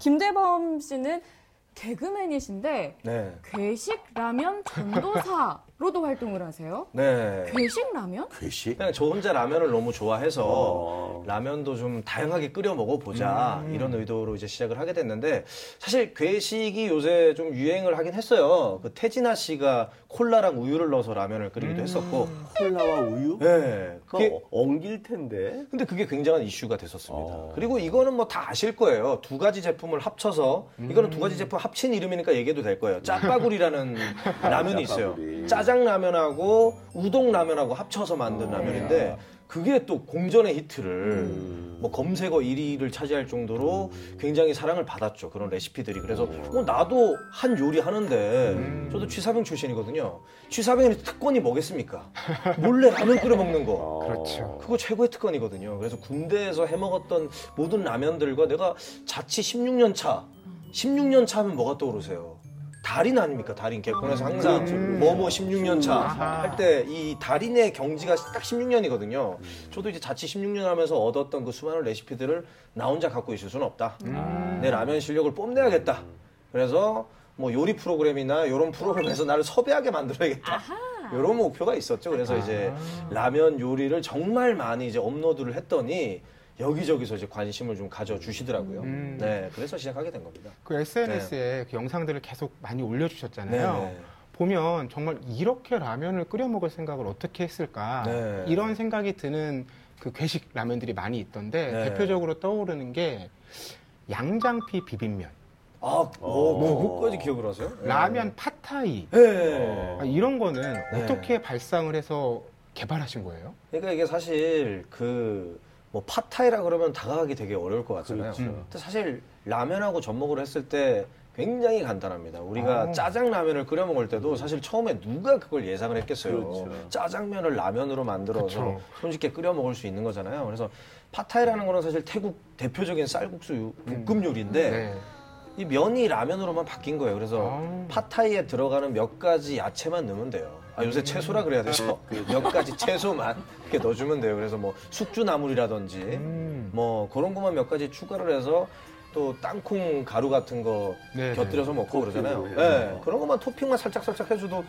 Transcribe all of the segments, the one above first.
김대범 씨는 개그맨이신데 네. 괴식 라면 전도사 로도 활동을 하세요? 네. 괴식 라면? 괴식? 그냥 저 혼자 라면을 너무 좋아해서 어. 라면도 좀 다양하게 끓여 먹어보자 이런 의도로 이제 시작을 하게 됐는데 사실 괴식이 요새 좀 유행을 하긴 했어요. 그 태진아 씨가 콜라랑 우유를 넣어서 라면을 끓이기도 했었고. 콜라와 우유? 네. 그게 엉길 텐데. 근데 그게 굉장한 이슈가 됐었습니다. 어. 그리고 이거는 뭐 다 아실 거예요. 두 가지 제품을 합쳐서 이거는 두 가지 제품 합친 이름이니까 얘기해도 될 거예요. 짜파구리라는 라면이 있어요. 짜파구리. 짜장 라면하고 우동 라면하고 합쳐서 만든 라면인데 그게 또 공전의 히트를 뭐 검색어 1위를 차지할 정도로 굉장히 사랑을 받았죠. 그런 레시피들이. 그래서 어, 나도 한 요리 하는데 저도 취사병 출신이거든요. 취사병의 특권이 뭐겠습니까? 몰래 라면 끓여 먹는 거. 그렇죠. 그거 최고의 특권이거든요. 그래서 군대에서 해먹었던 모든 라면들과 내가 자취 16년 차, 16년 차 하면 뭐가 떠오르세요? 달인 아닙니까? 달인 개콘에서 항상 뭐뭐 16년 차 할 때 이 달인의 경지가 딱 16년이거든요. 저도 이제 자취 16년 하면서 얻었던 그 수많은 레시피들을 나 혼자 갖고 있을 수는 없다. 내 라면 실력을 뽐내야겠다. 그래서 뭐 요리 프로그램이나 이런 프로그램에서 나를 섭외하게 만들어야겠다. 이런 목표가 있었죠. 그래서 이제 라면 요리를 정말 많이 이제 업로드를 했더니 여기저기서 이제 관심을 좀 가져주시더라고요. 음. 네, 그래서 시작하게 된 겁니다. 그 SNS에 그 영상들을 계속 많이 올려주셨잖아요. 네, 네. 보면 정말 이렇게 라면을 끓여 먹을 생각을 어떻게 했을까 네. 이런 생각이 드는 그 괴식 라면들이 많이 있던데 네. 대표적으로 떠오르는 게 양장피 비빔면, 아, 뭐, 뭐, 그거까지 기억을 하세요? 라면 팟타이 네. 아, 이런 거는 네. 어떻게 발상을 해서 개발하신 거예요? 그러니까 이게 사실 그, 뭐, 팟타이라 그러면 다가가기 되게 어려울 것 같잖아요. 그렇죠. 근데 사실 라면하고 접목을 했을 때 굉장히 간단합니다. 우리가 아. 짜장 라면을 끓여 먹을 때도 사실 처음에 누가 그걸 예상을 했겠어요. 그렇죠. 짜장면을 라면으로 만들어서 그쵸. 손쉽게 끓여 먹을 수 있는 거잖아요. 그래서 팟타이라는 거는 사실 태국 대표적인 쌀국수 요- 볶음 요리인데 네. 이 면이 라면으로만 바뀐 거예요. 그래서 아. 팟타이에 들어가는 몇 가지 야채만 넣으면 돼요. 아, 요새 채소라 그래야 되죠. 몇 가지 채소만 이렇게 넣어주면 돼요. 그래서 뭐 숙주나물이라든지 음. 뭐 그런 것만 몇 가지 추가를 해서 또 땅콩 가루 같은 거 네, 곁들여서 먹고 그러잖아요. 네, 해서. 그런 것만 토핑만 살짝 살짝 해줘도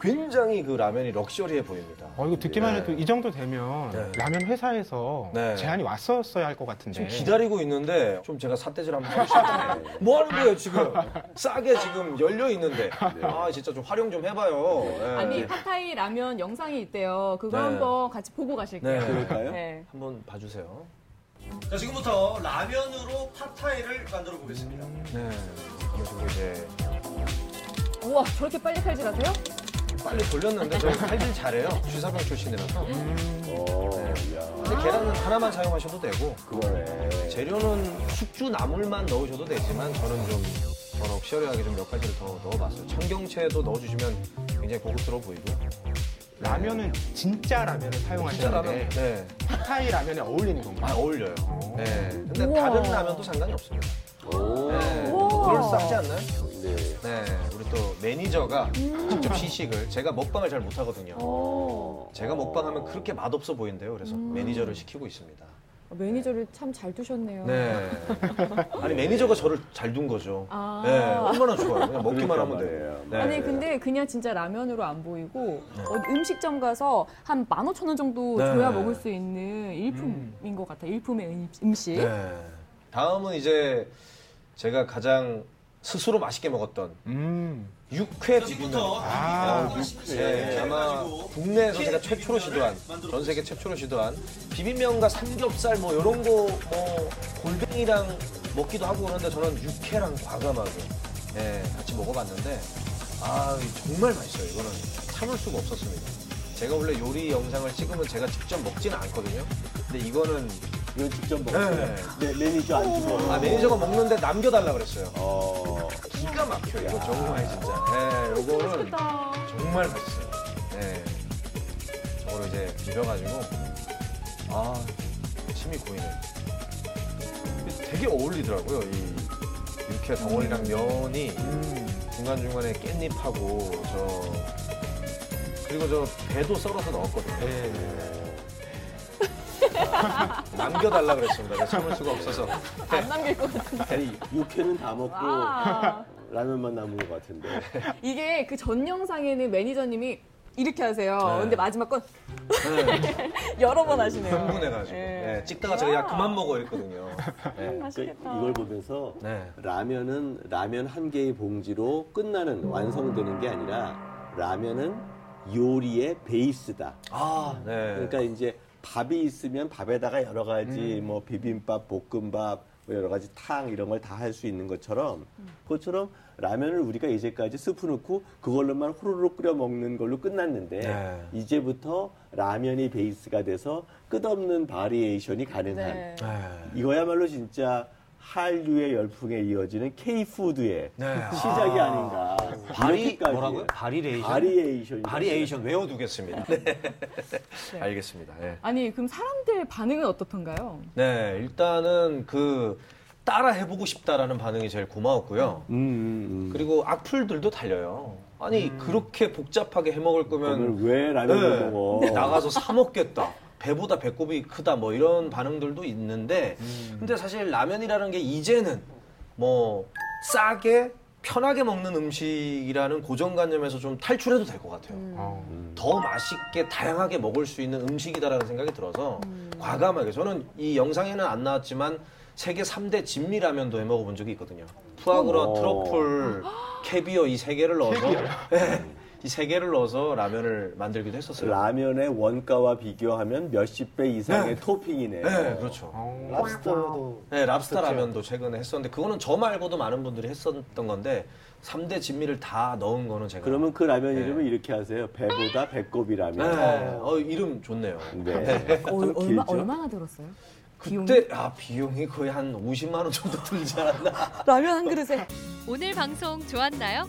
굉장히 그 라면이 럭셔리해 보입니다. 어, 이거 듣기만 네. 해도 이 정도 되면 네. 라면 회사에서 네. 제안이 왔었어야 할 것 같은데. 지금 기다리고 있는데 좀 제가 삿대질 한번 해주시면 뭐 하는 거예요 지금 싸게 지금 열려 있는데 아 진짜 좀 활용 좀 해봐요 예. 아니 팟타이 라면 영상이 있대요. 그거 네. 한번 같이 보고 가실게요. 네. 그럴까요? 네. 한번 봐주세요 자, 지금부터 라면으로 팟타이를 만들어 보겠습니다. 네 이런 식으로 이제 우와 저렇게 빨리 칼질하세요? 빨리 돌렸는데 저 칼질 잘해요 주사병 출신이라서 어, 야. 근데 계란은 하나만 사용하셔도 되고 그거네. 재료는 숙주 나물만 넣으셔도 되지만 저는 좀 더 luxury하게 좀 몇 가지를 더 넣어봤어요 청경채도 넣어주시면 굉장히 고급스러워 보이고 라면은 진짜 라면을 진짜 사용하시는데 라면 네. 팟타이 라면에 어울리는 아 건가요? 어울려요 네 근데 우와. 다른 라면도 상관이 없습니다 오. 네. 우와. 그럴싸하지 않나요? 네. 네, 우리 또 매니저가 직접 시식을 제가 먹방을 잘 못하거든요. 오. 제가 먹방하면 그렇게 맛없어 보이는데요. 그래서 매니저를 시키고 있습니다. 매니저를 참 잘 두셨네요. 네. 아니 매니저가 저를 잘 둔 거죠. 아. 네, 얼마나 좋아요. 그냥 먹기만 그러니까 하면 돼요. 말이에요. 네. 아니 근데 그냥 진짜 라면으로 안 보이고 어디 음식점 가서 한 15,000원 정도 네. 줘야 먹을 수 있는 일품인 것 같아요. 일품의 음- 음식. 네. 다음은 이제 제가 가장 스스로 맛있게 먹었던 음. 육회 비빔면. 지금부터 아, 네, 아마 국내에서 제가 최초로 시도한 전 세계 최초로 시도한 비빔면과 삼겹살 뭐 이런 거 뭐 골뱅이랑 먹기도 하고 그러는데 저는 육회랑 과감하게 예, 같이 먹어봤는데 아 정말 맛있어요. 이거는 참을 수가 없었습니다. 제가 원래 요리 영상을 찍으면 제가 직접 먹지는 않거든요. 근데 이거는 이거 직접 먹었어요. 네. 네. 매니저 안 주고. 아 매니저가 먹는데 남겨달라 그랬어요 어. 기가 막혀요 이거 정말 진짜 예, 요거는. 정말 맛있어요. 네. 저거로 이제 비벼가지고 아 침이 고이네. 되게 어울리더라고요. 이 육회 덩어리랑 면이 중간 중간에 깻잎하고 저 그리고 저 배도 썰어서 넣었거든요. 네. 남겨달라 그랬습니다. 그래서 참을 수가 없어서. 안 남길 것 같은데. 아니 육회는 다 먹고 아, 라면만 남은 것 같은데. 이게 그 전 영상에는 매니저님이 이렇게 하세요. 네. 근데 마지막 건 네, 여러 번 하시네요. 흥분해가지고. 예. 네, 찍다가 제가 야 그만 먹어 했거든요. 네. 그러니까 맛있겠다. 이걸 보면서 네. 라면은 라면 한 개의 봉지로 끝나는 완성되는 게 아니라 라면은 요리의 베이스다. 아, 네. 그러니까 이제 밥이 있으면 밥에다가 여러 가지 뭐 비빔밥, 볶음밥, 뭐 여러 가지 탕 이런 걸 다 할 수 있는 것처럼 그것처럼 라면을 우리가 이제까지 스프 넣고 그걸로만 호로록 끓여 먹는 걸로 끝났는데 네. 이제부터 라면이 베이스가 돼서 끝없는 variation이 가능한 네. 네. 이거야말로 진짜 한류의 열풍에 이어지는 K-푸드의 네. 시작이 아닌가. 바리 이렇게까지 뭐라고요? 바리레이션? variation. variation 외워두겠습니다. 네. 알겠습니다. 네. 아니 그럼 사람들 반응은 어떻던가요? 네, 일단은 그 따라 해보고 싶다라는 반응이 제일 고마웠고요. 음, 음, 음. 그리고 악플들도 달려요. 아니 그렇게 복잡하게 해 먹을 거면 오늘 왜 라면을 네, 먹어? 나가서 사 먹겠다. 배보다 배꼽이 크다 뭐 이런 반응들도 있는데 근데 사실 라면이라는 게 이제는 뭐 싸게 편하게 먹는 음식이라는 고정관념에서 좀 탈출해도 될 것 같아요. 어. 더 맛있게 다양하게 먹을 수 있는 음식이다라는 생각이 들어서 과감하게. 저는 이 영상에는 안 나왔지만 세계 3대 진미 라면도 해 먹어본 적이 있거든요. 푸아그라, 오. 트러플, 캐비어 이 세 개를 넣어서. 네, 이 세 개를 넣어서 라면을 만들기도 했었어요. 라면의 원가와 비교하면 몇십 배 이상의 토핑이네. 네, 그렇죠. 어. 랍스터도 네, 랍스터 라면도 최근에 했었는데 그거는 저 말고도 많은 분들이 했었던 건데 3대 진미를 다 넣은 거는 제가 그러면 그 라면 네. 이름을 이렇게 하세요. 배보다 배꼽이 네, 라면. 어, 이름 좋네요. 네. 어, 좀 얼마? 얼마나 들었어요? 그때 아 비용이 거의 한 50만 원 정도 들지 않았나? 라면 한 그릇에 오늘 방송 좋았나요?